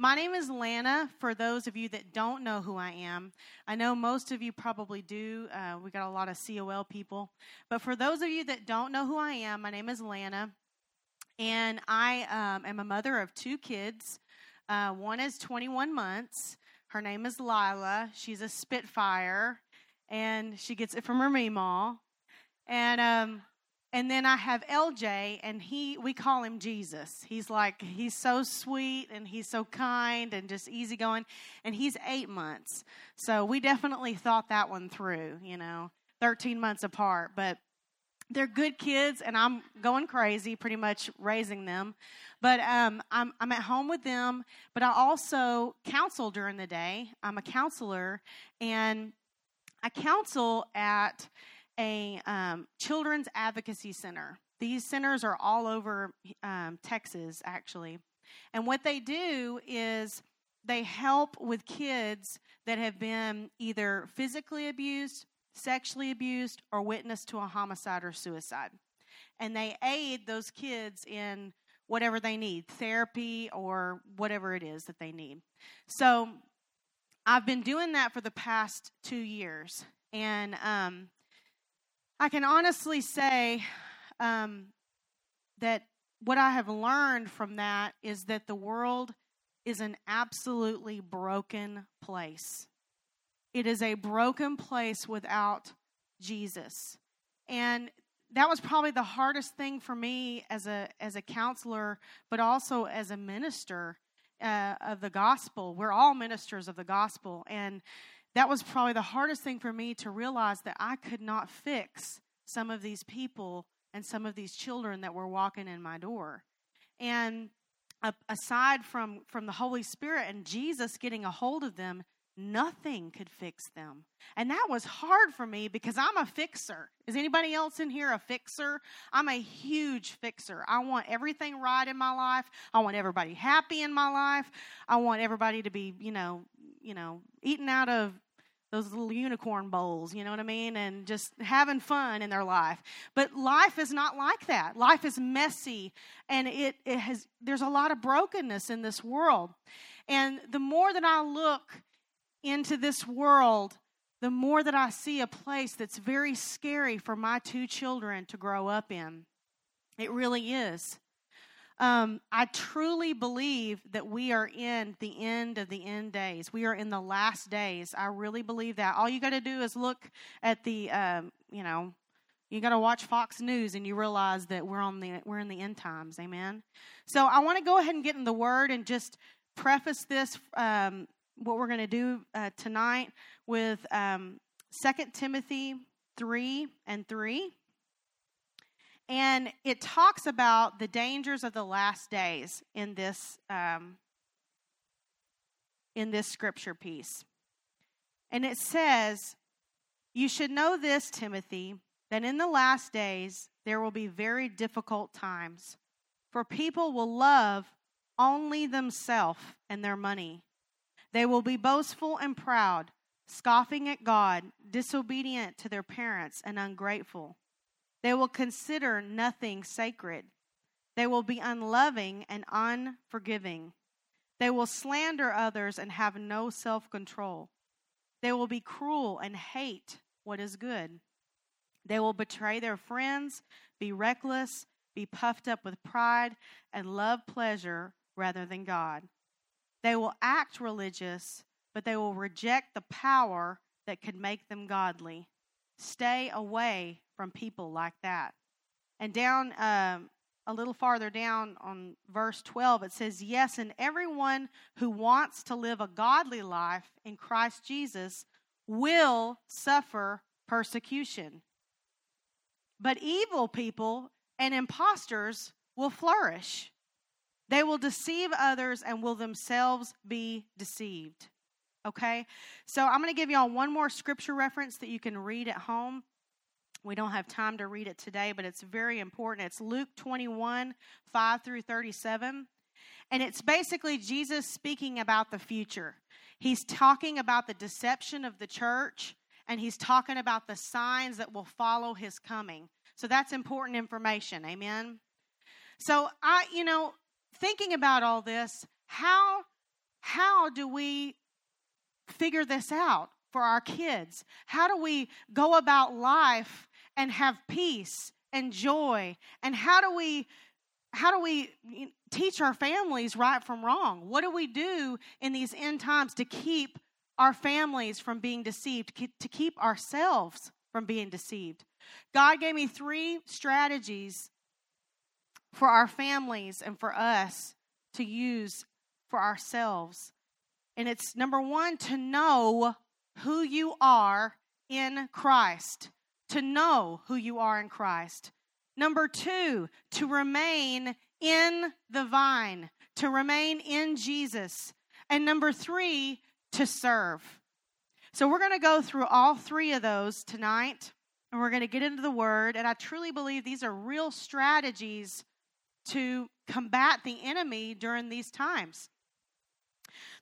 My name is Lana. For those of you that don't know who I am, I know most of you probably do. Uh, we got a lot of COL people. But for those of you that don't know who I am, my name is Lana. And I um, am a mother of two kids. Uh, one is 21 months. Her name is Lila. She's a Spitfire, and she gets it from her meemaw. And um, and then I have LJ, and he we call him Jesus. He's like he's so sweet and he's so kind and just easygoing. And he's eight months, so we definitely thought that one through. You know, thirteen months apart, but they're good kids, and I'm going crazy, pretty much raising them. But um, I'm I'm at home with them, but I also counsel during the day. I'm a counselor, and I counsel at a um, children's advocacy center. These centers are all over um, Texas, actually. And what they do is they help with kids that have been either physically abused, sexually abused, or witnessed to a homicide or suicide. And they aid those kids in whatever they need therapy or whatever it is that they need. So I've been doing that for the past two years. And um, I can honestly say um, that what I have learned from that is that the world is an absolutely broken place. It is a broken place without Jesus. And that was probably the hardest thing for me as a as a counselor, but also as a minister uh, of the gospel. We're all ministers of the gospel, and that was probably the hardest thing for me to realize that I could not fix some of these people and some of these children that were walking in my door. And aside from from the Holy Spirit and Jesus getting a hold of them, nothing could fix them. And that was hard for me because I'm a fixer. Is anybody else in here a fixer? I'm a huge fixer. I want everything right in my life. I want everybody happy in my life. I want everybody to be, you know, you know, eating out of those little unicorn bowls, you know what I mean? And just having fun in their life. But life is not like that. Life is messy and it, it has there's a lot of brokenness in this world. And the more that I look into this world, the more that I see a place that's very scary for my two children to grow up in. It really is. Um, I truly believe that we are in the end of the end days. We are in the last days. I really believe that. All you got to do is look at the, um, you know, you got to watch Fox News and you realize that we're on the we're in the end times. Amen. So I want to go ahead and get in the Word and just preface this. Um, what we're going to do uh, tonight with um, 2 Timothy three and three. And it talks about the dangers of the last days in this um, in this scripture piece. And it says, "You should know this, Timothy, that in the last days there will be very difficult times, for people will love only themselves and their money. They will be boastful and proud, scoffing at God, disobedient to their parents, and ungrateful." They will consider nothing sacred. They will be unloving and unforgiving. They will slander others and have no self control. They will be cruel and hate what is good. They will betray their friends, be reckless, be puffed up with pride, and love pleasure rather than God. They will act religious, but they will reject the power that could make them godly. Stay away from people like that. And down um, a little farther down on verse 12, it says, Yes, and everyone who wants to live a godly life in Christ Jesus will suffer persecution. But evil people and impostors will flourish. They will deceive others and will themselves be deceived. Okay? So I'm going to give y'all one more scripture reference that you can read at home. We don't have time to read it today, but it's very important. It's Luke 21, 5 through 37. And it's basically Jesus speaking about the future. He's talking about the deception of the church, and he's talking about the signs that will follow his coming. So that's important information. Amen. So I, you know, thinking about all this, how how do we figure this out for our kids? How do we go about life and have peace and joy? And how do we how do we teach our families right from wrong? What do we do in these end times to keep our families from being deceived, to keep ourselves from being deceived? God gave me three strategies for our families and for us to use for ourselves. And it's number one, to know who you are in Christ. To know who you are in Christ. Number two, to remain in the vine, to remain in Jesus. And number three, to serve. So we're going to go through all three of those tonight, and we're going to get into the Word. And I truly believe these are real strategies to combat the enemy during these times.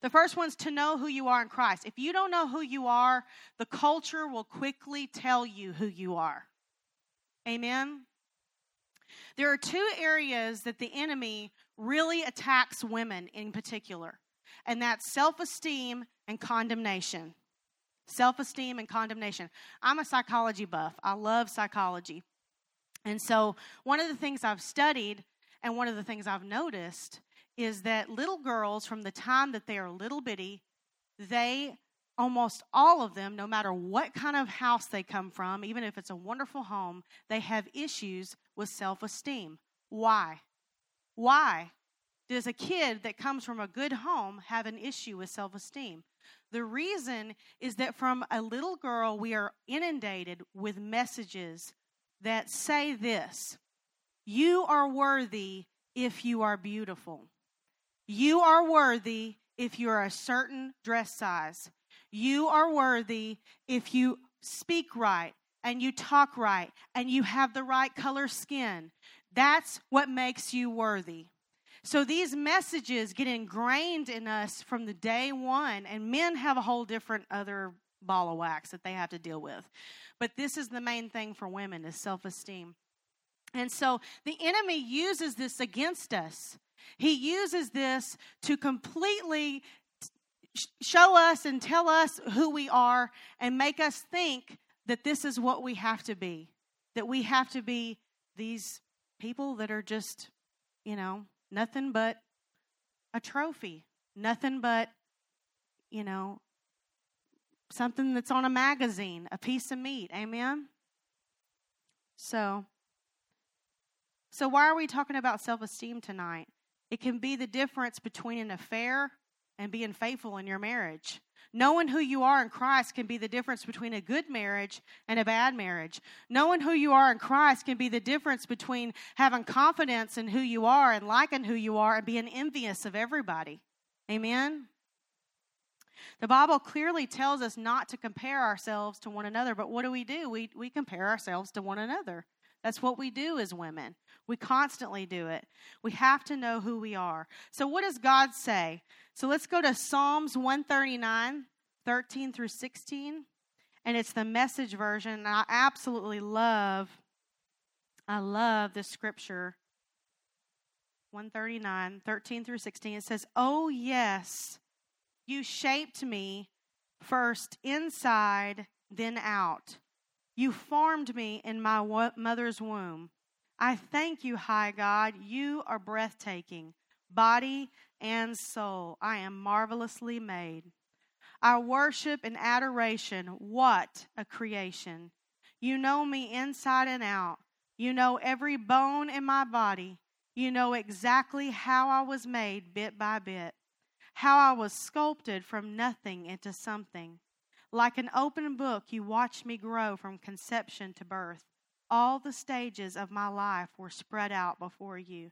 The first one's to know who you are in Christ. If you don't know who you are, the culture will quickly tell you who you are. Amen? There are two areas that the enemy really attacks women in particular, and that's self esteem and condemnation. Self esteem and condemnation. I'm a psychology buff, I love psychology. And so, one of the things I've studied and one of the things I've noticed is that little girls, from the time that they are little bitty, they almost all of them, no matter what kind of house they come from, even if it's a wonderful home, they have issues with self esteem. Why? Why does a kid that comes from a good home have an issue with self esteem? The reason is that from a little girl, we are inundated with messages that say this You are worthy if you are beautiful. You are worthy if you're a certain dress size. You are worthy if you speak right and you talk right and you have the right color skin. That's what makes you worthy. So these messages get ingrained in us from the day one, and men have a whole different other ball of wax that they have to deal with. But this is the main thing for women is self-esteem. And so the enemy uses this against us. He uses this to completely show us and tell us who we are and make us think that this is what we have to be. That we have to be these people that are just, you know, nothing but a trophy, nothing but, you know, something that's on a magazine, a piece of meat. Amen? So, so why are we talking about self esteem tonight? It can be the difference between an affair and being faithful in your marriage. Knowing who you are in Christ can be the difference between a good marriage and a bad marriage. Knowing who you are in Christ can be the difference between having confidence in who you are and liking who you are and being envious of everybody. Amen? The Bible clearly tells us not to compare ourselves to one another, but what do we do? We, we compare ourselves to one another. That's what we do as women. We constantly do it. We have to know who we are. So, what does God say? So, let's go to Psalms 139, 13 through 16. And it's the message version. And I absolutely love, I love this scripture. 139, 13 through 16. It says, Oh, yes, you shaped me first inside, then out. You formed me in my mother's womb. I thank you, high God. You are breathtaking, body and soul. I am marvelously made. I worship and adoration, what a creation. You know me inside and out. You know every bone in my body. You know exactly how I was made bit by bit, how I was sculpted from nothing into something. Like an open book, you watched me grow from conception to birth. All the stages of my life were spread out before you.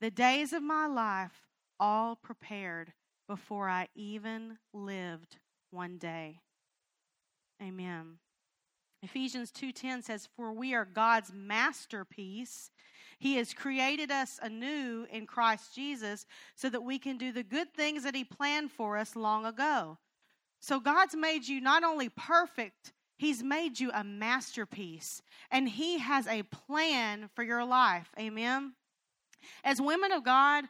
The days of my life all prepared before I even lived one day. Amen. Ephesians 2:10 says for we are God's masterpiece. He has created us anew in Christ Jesus so that we can do the good things that he planned for us long ago. So God's made you not only perfect He's made you a masterpiece, and He has a plan for your life. Amen. As women of God,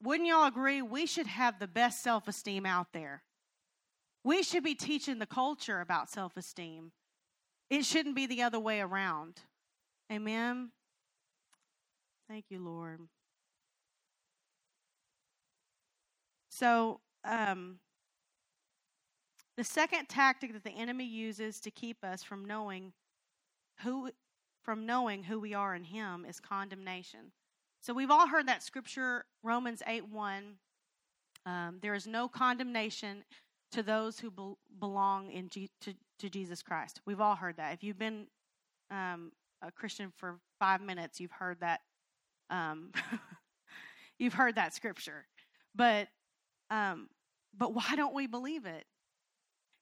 wouldn't y'all agree? We should have the best self esteem out there. We should be teaching the culture about self esteem. It shouldn't be the other way around. Amen. Thank you, Lord. So, um, the second tactic that the enemy uses to keep us from knowing who from knowing who we are in him is condemnation. So we've all heard that scripture, Romans 8 1. Um, there is no condemnation to those who be- belong in G- to, to, Jesus Christ. We've all heard that. If you've been um, a Christian for five minutes, you've heard that. Um, you've heard that scripture, but um, but why don't we believe it?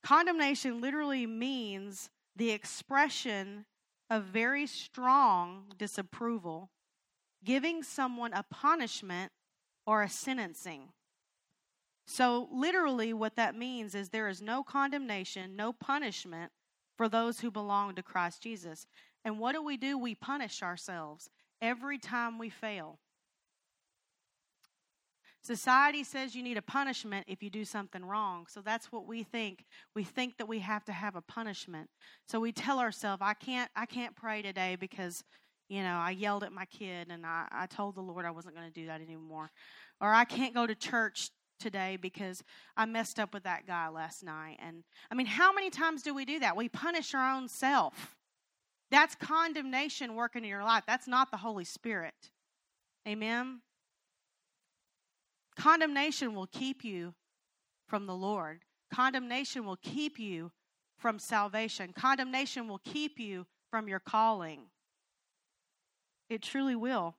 Condemnation literally means the expression of very strong disapproval, giving someone a punishment or a sentencing. So, literally, what that means is there is no condemnation, no punishment for those who belong to Christ Jesus. And what do we do? We punish ourselves every time we fail. Society says you need a punishment if you do something wrong. So that's what we think. We think that we have to have a punishment. So we tell ourselves, I can't I can't pray today because, you know, I yelled at my kid and I, I told the Lord I wasn't going to do that anymore. Or I can't go to church today because I messed up with that guy last night. And I mean, how many times do we do that? We punish our own self. That's condemnation working in your life. That's not the Holy Spirit. Amen. Condemnation will keep you from the Lord. Condemnation will keep you from salvation. Condemnation will keep you from your calling. It truly will.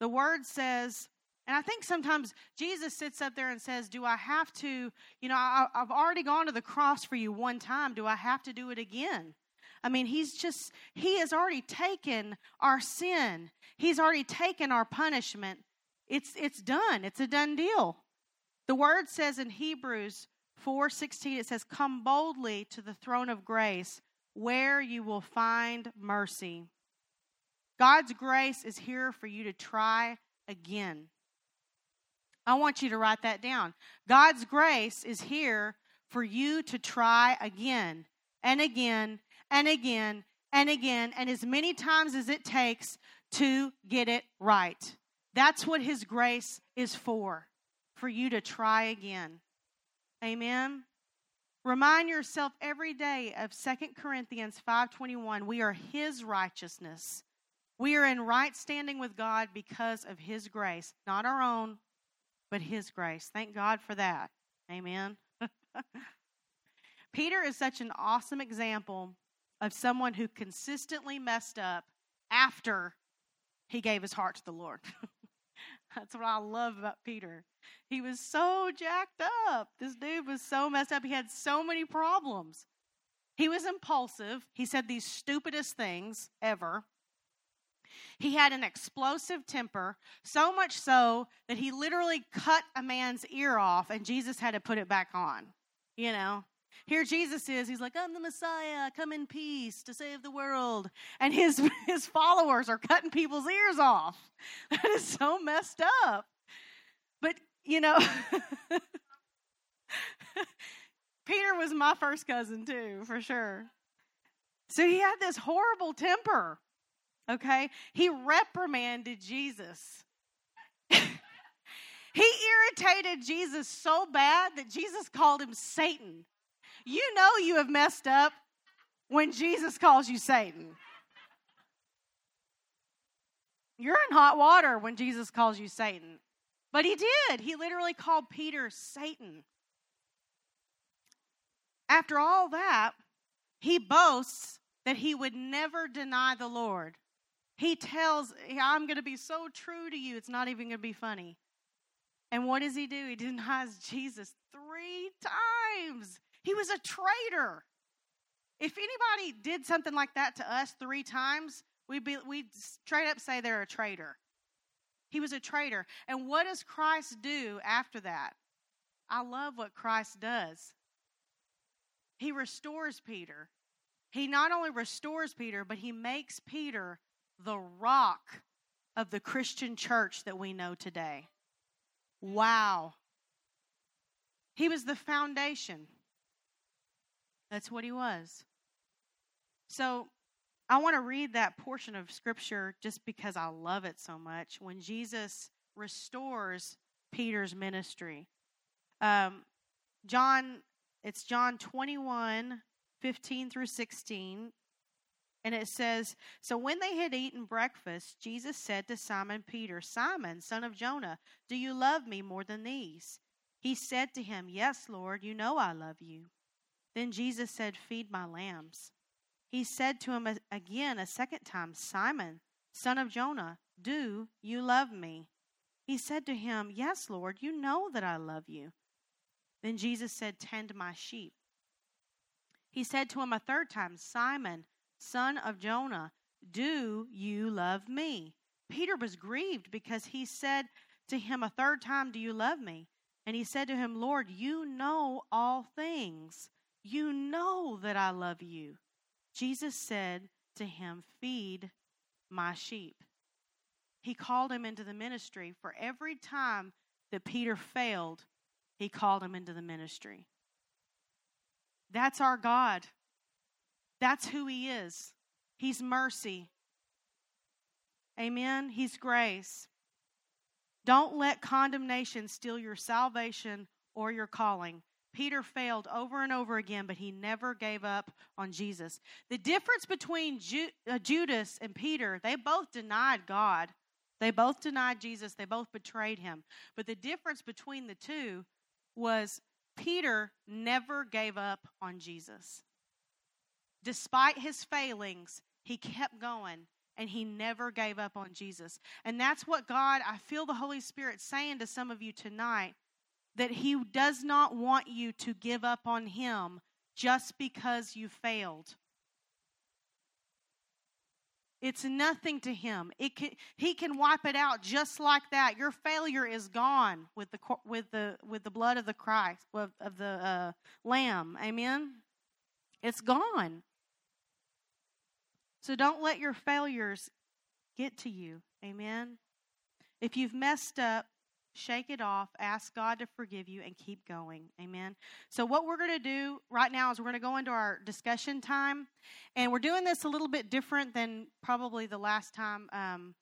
The word says, and I think sometimes Jesus sits up there and says, Do I have to, you know, I, have already gone to the cross for you one time. Do I have to do it again? I mean, he's just, he has already taken our sin, he's already taken our punishment. It's, it's done. It's a done deal. The word says in Hebrews 4:16 it says come boldly to the throne of grace where you will find mercy. God's grace is here for you to try again. I want you to write that down. God's grace is here for you to try again and again and again and again and as many times as it takes to get it right. That's what His grace is for, for you to try again. Amen. Remind yourself every day of Second Corinthians 5:21. We are his righteousness. We are in right standing with God because of his grace, not our own, but his grace. Thank God for that. Amen. Peter is such an awesome example of someone who consistently messed up after he gave his heart to the Lord. That's what I love about Peter. He was so jacked up. This dude was so messed up. He had so many problems. He was impulsive. He said these stupidest things ever. He had an explosive temper, so much so that he literally cut a man's ear off and Jesus had to put it back on. You know, here Jesus is, he's like, I'm the Messiah, come in peace to save the world. And his, his followers are cutting people's ears off. That is so messed up. But, you know, Peter was my first cousin too, for sure. So he had this horrible temper. Okay? He reprimanded Jesus. he irritated Jesus so bad that Jesus called him Satan. You know you have messed up when Jesus calls you Satan. You're in hot water when Jesus calls you Satan. But he did. He literally called Peter Satan. After all that, he boasts that he would never deny the Lord. He tells, I'm going to be so true to you, it's not even going to be funny. And what does he do? He denies Jesus three times. He was a traitor. If anybody did something like that to us three times, we'd, be, we'd straight up say they're a traitor. He was a traitor. And what does Christ do after that? I love what Christ does. He restores Peter. He not only restores Peter, but he makes Peter the rock of the Christian church that we know today. Wow. He was the foundation. That's what he was. So I want to read that portion of scripture just because I love it so much. When Jesus restores Peter's ministry, um, John, it's John 21 15 through 16. And it says, So when they had eaten breakfast, Jesus said to Simon Peter, Simon, son of Jonah, do you love me more than these? He said to him, Yes, Lord, you know I love you. Then Jesus said, Feed my lambs. He said to him again a second time, Simon, son of Jonah, do you love me? He said to him, Yes, Lord, you know that I love you. Then Jesus said, Tend my sheep. He said to him a third time, Simon, son of Jonah, do you love me? Peter was grieved because he said to him a third time, Do you love me? And he said to him, Lord, you know all things. You know that I love you. Jesus said to him, Feed my sheep. He called him into the ministry. For every time that Peter failed, he called him into the ministry. That's our God. That's who he is. He's mercy. Amen. He's grace. Don't let condemnation steal your salvation or your calling. Peter failed over and over again, but he never gave up on Jesus. The difference between Ju- uh, Judas and Peter, they both denied God. They both denied Jesus. They both betrayed him. But the difference between the two was Peter never gave up on Jesus. Despite his failings, he kept going and he never gave up on Jesus. And that's what God, I feel the Holy Spirit saying to some of you tonight that he does not want you to give up on him just because you failed. It's nothing to him. It can, he can wipe it out just like that. Your failure is gone with the with the with the blood of the Christ of, of the uh, Lamb. Amen. It's gone. So don't let your failures get to you. Amen. If you've messed up, shake it off, ask God to forgive you, and keep going. Amen. So, what we're going to do right now is we're going to go into our discussion time. And we're doing this a little bit different than probably the last time. Um,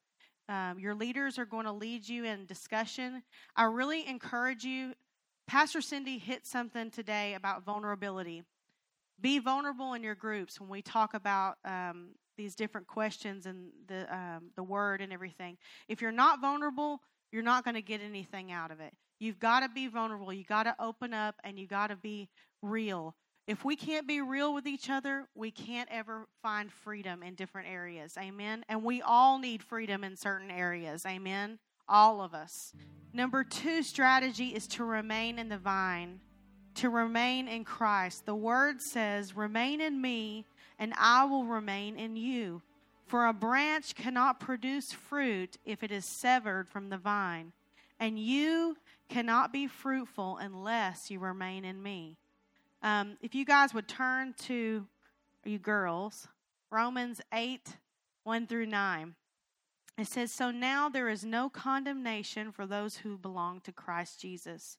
um, your leaders are going to lead you in discussion. I really encourage you. Pastor Cindy hit something today about vulnerability. Be vulnerable in your groups when we talk about um, these different questions and the um, the word and everything. If you're not vulnerable, you're not going to get anything out of it. You've got to be vulnerable. You've got to open up and you've got to be real. If we can't be real with each other, we can't ever find freedom in different areas. Amen. And we all need freedom in certain areas. Amen. All of us. Number two strategy is to remain in the vine, to remain in Christ. The word says, Remain in me, and I will remain in you. For a branch cannot produce fruit if it is severed from the vine, and you cannot be fruitful unless you remain in me. Um, if you guys would turn to, you girls, Romans 8 1 through 9. It says, So now there is no condemnation for those who belong to Christ Jesus.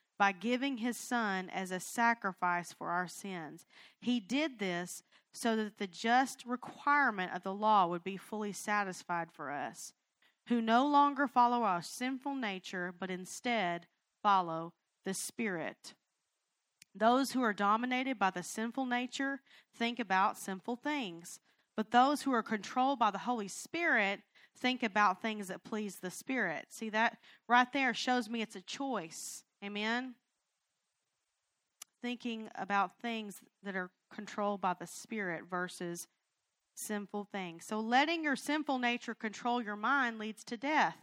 by giving his son as a sacrifice for our sins. He did this so that the just requirement of the law would be fully satisfied for us, who no longer follow our sinful nature, but instead follow the Spirit. Those who are dominated by the sinful nature think about sinful things, but those who are controlled by the Holy Spirit think about things that please the Spirit. See, that right there shows me it's a choice. Amen. Thinking about things that are controlled by the Spirit versus sinful things. So, letting your sinful nature control your mind leads to death,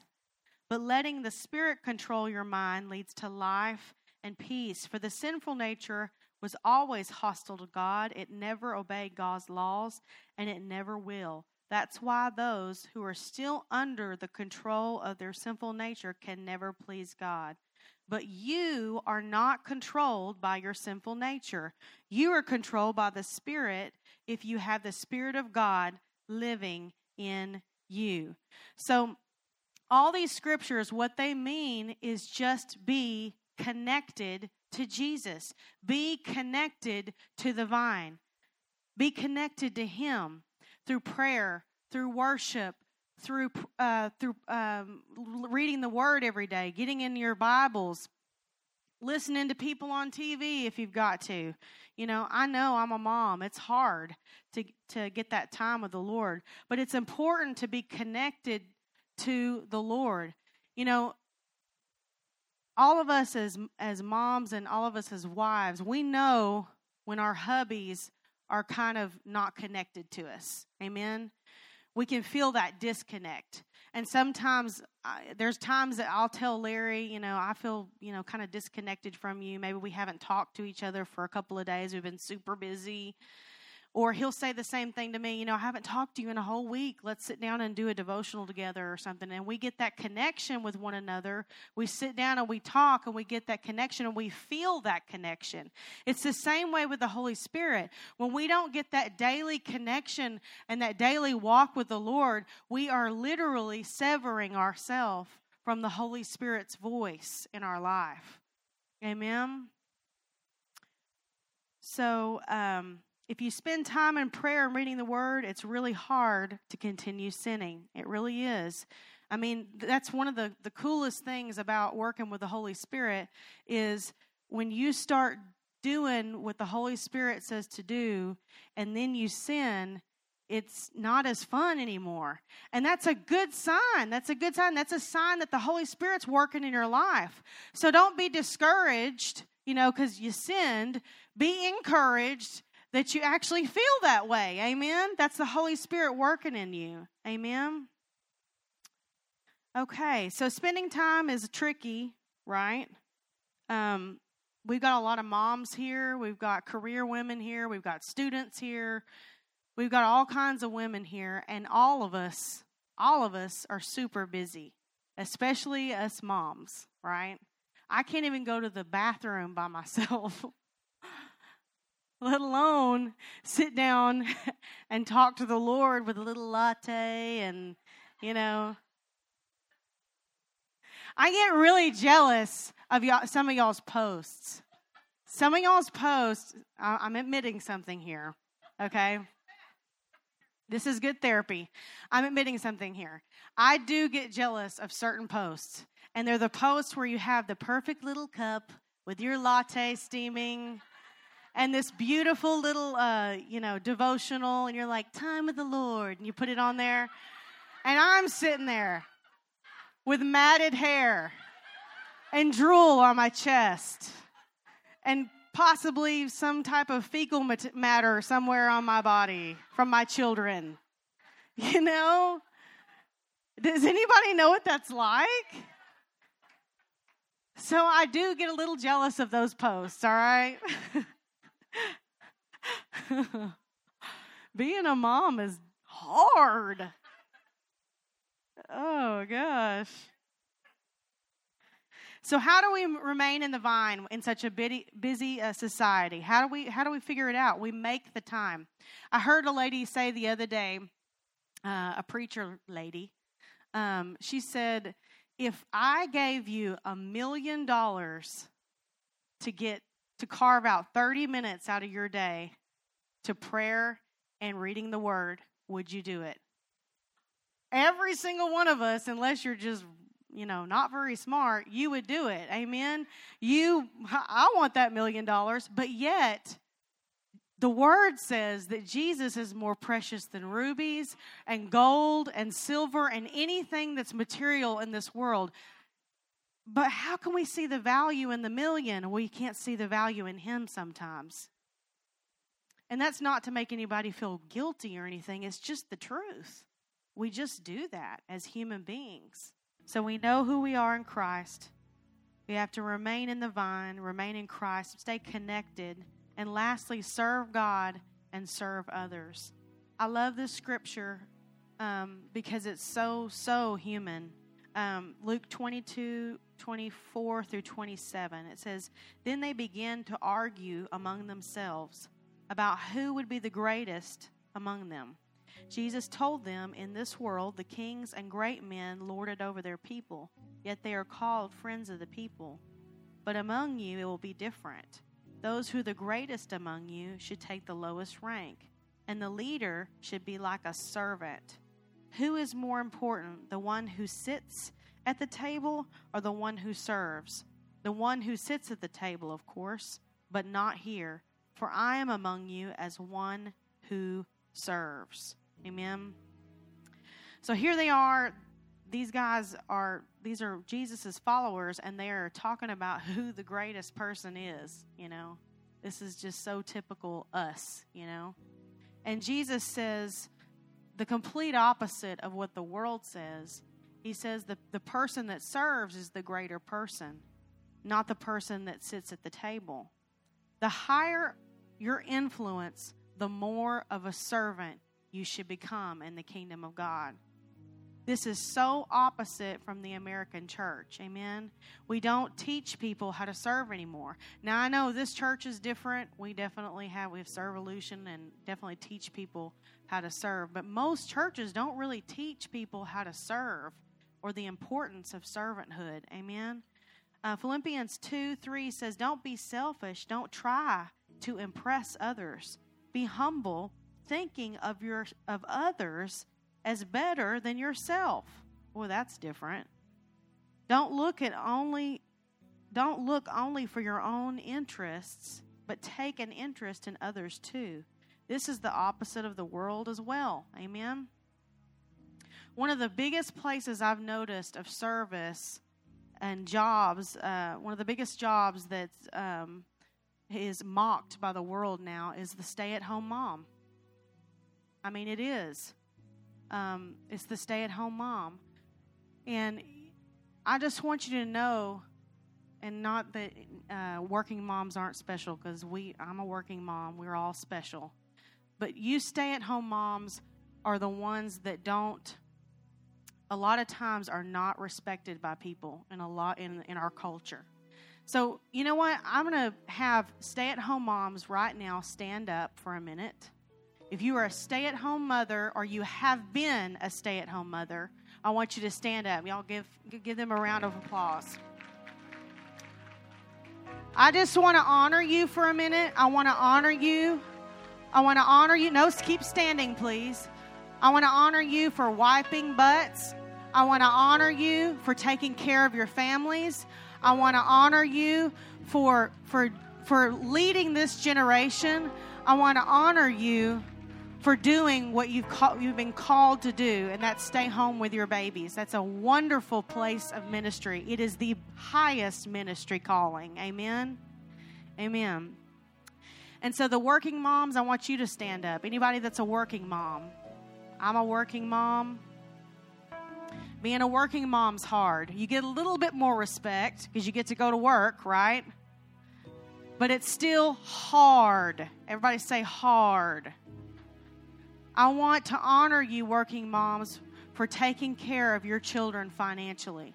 but letting the Spirit control your mind leads to life and peace. For the sinful nature was always hostile to God, it never obeyed God's laws, and it never will. That's why those who are still under the control of their sinful nature can never please God. But you are not controlled by your sinful nature. You are controlled by the Spirit if you have the Spirit of God living in you. So, all these scriptures, what they mean is just be connected to Jesus, be connected to the vine, be connected to Him through prayer, through worship, through uh, through um, reading the Word every day, getting in your Bibles, listening to people on TV if you've got to. You know, I know I'm a mom. It's hard to to get that time with the Lord, but it's important to be connected to the Lord. You know, all of us as as moms and all of us as wives, we know when our hubbies are kind of not connected to us. Amen. We can feel that disconnect. And sometimes I, there's times that I'll tell Larry, you know, I feel, you know, kind of disconnected from you. Maybe we haven't talked to each other for a couple of days. We've been super busy. Or he'll say the same thing to me, you know, I haven't talked to you in a whole week. Let's sit down and do a devotional together or something. And we get that connection with one another. We sit down and we talk and we get that connection and we feel that connection. It's the same way with the Holy Spirit. When we don't get that daily connection and that daily walk with the Lord, we are literally severing ourselves from the Holy Spirit's voice in our life. Amen. So, um, if you spend time in prayer and reading the word, it's really hard to continue sinning. It really is. I mean, that's one of the, the coolest things about working with the Holy Spirit is when you start doing what the Holy Spirit says to do and then you sin, it's not as fun anymore. And that's a good sign. That's a good sign. That's a sign that the Holy Spirit's working in your life. So don't be discouraged, you know, because you sinned. Be encouraged that you actually feel that way. Amen. That's the Holy Spirit working in you. Amen. Okay, so spending time is tricky, right? Um, we've got a lot of moms here. We've got career women here. We've got students here. We've got all kinds of women here, and all of us, all of us are super busy, especially us moms, right? I can't even go to the bathroom by myself let alone sit down and talk to the Lord with a little latte and, you know. I get really jealous of y'all, some of y'all's posts. Some of y'all's posts, I'm admitting something here, okay? This is good therapy. I'm admitting something here. I do get jealous of certain posts, and they're the posts where you have the perfect little cup with your latte steaming and this beautiful little, uh, you know, devotional, and you're like, time with the Lord, and you put it on there. And I'm sitting there with matted hair and drool on my chest and possibly some type of fecal matter somewhere on my body from my children. You know? Does anybody know what that's like? So I do get a little jealous of those posts, all right? Being a mom is hard. Oh, gosh. So how do we remain in the vine in such a busy uh, society? How do we how do we figure it out? We make the time. I heard a lady say the other day, uh, a preacher lady. Um, she said, "If I gave you a million dollars to get to carve out 30 minutes out of your day to prayer and reading the word, would you do it? Every single one of us, unless you're just, you know, not very smart, you would do it. Amen. You I want that million dollars, but yet the word says that Jesus is more precious than rubies and gold and silver and anything that's material in this world. But how can we see the value in the million? We can't see the value in Him sometimes. And that's not to make anybody feel guilty or anything, it's just the truth. We just do that as human beings. So we know who we are in Christ. We have to remain in the vine, remain in Christ, stay connected, and lastly, serve God and serve others. I love this scripture um, because it's so, so human. Um, Luke 22, 24 through 27. It says, Then they began to argue among themselves about who would be the greatest among them. Jesus told them, In this world, the kings and great men lord it over their people, yet they are called friends of the people. But among you it will be different. Those who are the greatest among you should take the lowest rank, and the leader should be like a servant. Who is more important, the one who sits at the table or the one who serves? The one who sits at the table, of course, but not here, for I am among you as one who serves. Amen. So here they are. These guys are these are Jesus's followers and they are talking about who the greatest person is, you know. This is just so typical us, you know. And Jesus says the complete opposite of what the world says. He says the, the person that serves is the greater person, not the person that sits at the table. The higher your influence, the more of a servant you should become in the kingdom of God. This is so opposite from the American church. Amen. We don't teach people how to serve anymore. Now I know this church is different. We definitely have we have Servolution and definitely teach people how to serve. But most churches don't really teach people how to serve or the importance of servanthood. Amen. Uh, Philippians 2 3 says, Don't be selfish. Don't try to impress others. Be humble thinking of your of others as better than yourself. Well, that's different. Don't look at only don't look only for your own interests, but take an interest in others too. This is the opposite of the world as well. Amen. One of the biggest places I've noticed of service and jobs, uh, one of the biggest jobs that um, is mocked by the world now is the stay at home mom. I mean, it is. Um, it's the stay at home mom. And I just want you to know, and not that uh, working moms aren't special, because we, I'm a working mom. We're all special. But you stay at home moms are the ones that don't, a lot of times, are not respected by people in a lot in, in our culture. So, you know what? I'm going to have stay at home moms right now stand up for a minute. If you are a stay at home mother or you have been a stay at home mother, I want you to stand up. Y'all give, give them a round of applause. I just want to honor you for a minute. I want to honor you. I want to honor you. No, keep standing, please. I want to honor you for wiping butts. I want to honor you for taking care of your families. I want to honor you for for for leading this generation. I want to honor you for doing what you've, call, you've been called to do, and that's stay home with your babies. That's a wonderful place of ministry. It is the highest ministry calling. Amen. Amen. And so, the working moms, I want you to stand up. Anybody that's a working mom, I'm a working mom. Being a working mom's hard. You get a little bit more respect because you get to go to work, right? But it's still hard. Everybody say hard. I want to honor you, working moms, for taking care of your children financially.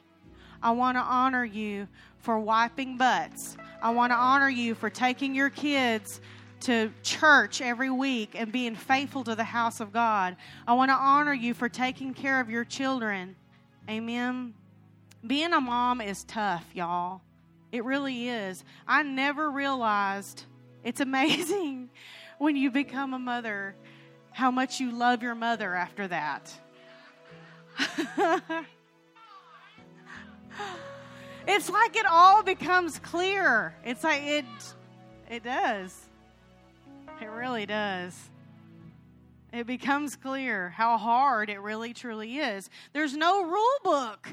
I want to honor you for wiping butts. I want to honor you for taking your kids to church every week and being faithful to the house of God. I want to honor you for taking care of your children. Amen. Being a mom is tough, y'all. It really is. I never realized it's amazing when you become a mother how much you love your mother after that. it's like it all becomes clear. It's like it it does. It really does. It becomes clear how hard it really truly is. There's no rule book.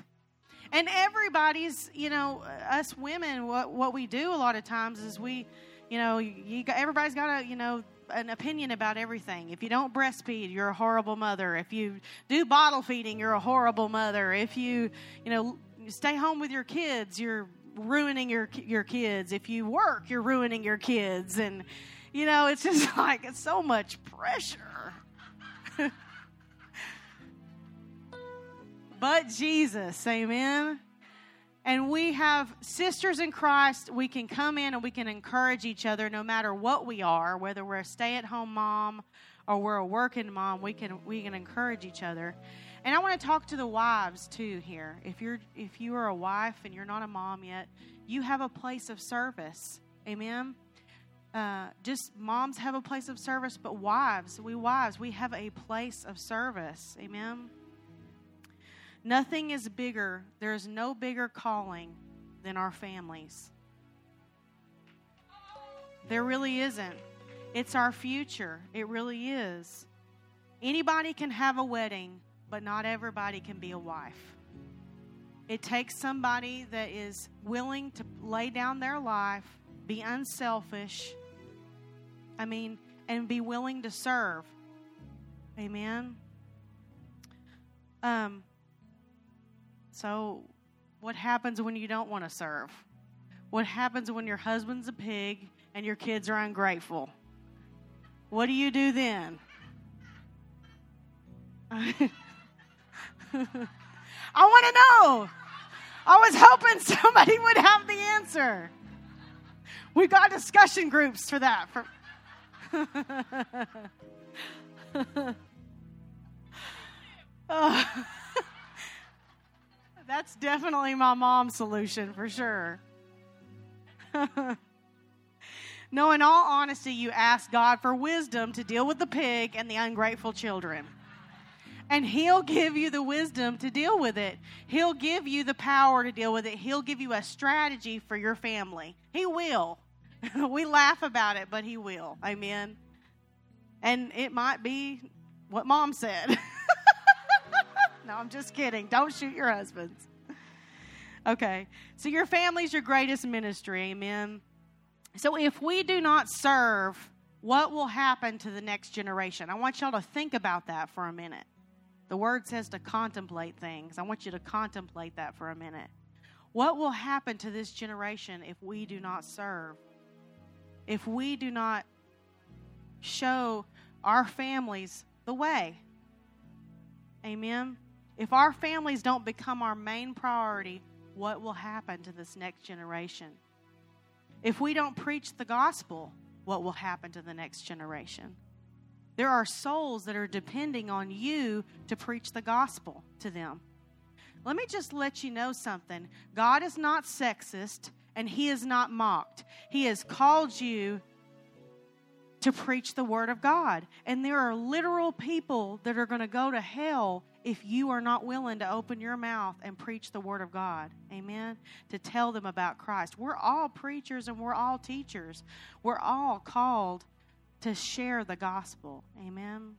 And everybody's, you know, us women, what what we do a lot of times is we, you know, you, everybody's got a, you know, an opinion about everything. If you don't breastfeed, you're a horrible mother. If you do bottle feeding, you're a horrible mother. If you, you know, stay home with your kids, you're ruining your your kids. If you work, you're ruining your kids, and you know it's just like it's so much pressure. But Jesus, Amen. And we have sisters in Christ. We can come in and we can encourage each other no matter what we are, whether we're a stay at home mom or we're a working mom, we can we can encourage each other. And I want to talk to the wives too here. If you're if you are a wife and you're not a mom yet, you have a place of service. Amen. Uh, just moms have a place of service, but wives, we wives, we have a place of service. Amen. Nothing is bigger, there is no bigger calling than our families. There really isn't. It's our future. It really is. Anybody can have a wedding, but not everybody can be a wife. It takes somebody that is willing to lay down their life, be unselfish, I mean, and be willing to serve. Amen. Um, so, what happens when you don't want to serve? What happens when your husband's a pig and your kids are ungrateful? What do you do then? I want to know. I was hoping somebody would have the answer. We got discussion groups for that. For that's definitely my mom's solution for sure. no, in all honesty, you ask God for wisdom to deal with the pig and the ungrateful children. And He'll give you the wisdom to deal with it. He'll give you the power to deal with it. He'll give you a strategy for your family. He will. we laugh about it, but He will. Amen. And it might be what mom said. no, I'm just kidding. Don't shoot your husbands. Okay. So your family's your greatest ministry. Amen. So if we do not serve, what will happen to the next generation? I want y'all to think about that for a minute. The word says to contemplate things. I want you to contemplate that for a minute. What will happen to this generation if we do not serve? If we do not show our families the way? Amen. If our families don't become our main priority, what will happen to this next generation? If we don't preach the gospel, what will happen to the next generation? There are souls that are depending on you to preach the gospel to them. Let me just let you know something God is not sexist and He is not mocked. He has called you to preach the word of God. And there are literal people that are going to go to hell if you are not willing to open your mouth and preach the word of God. Amen. To tell them about Christ. We're all preachers and we're all teachers. We're all called to share the gospel. Amen.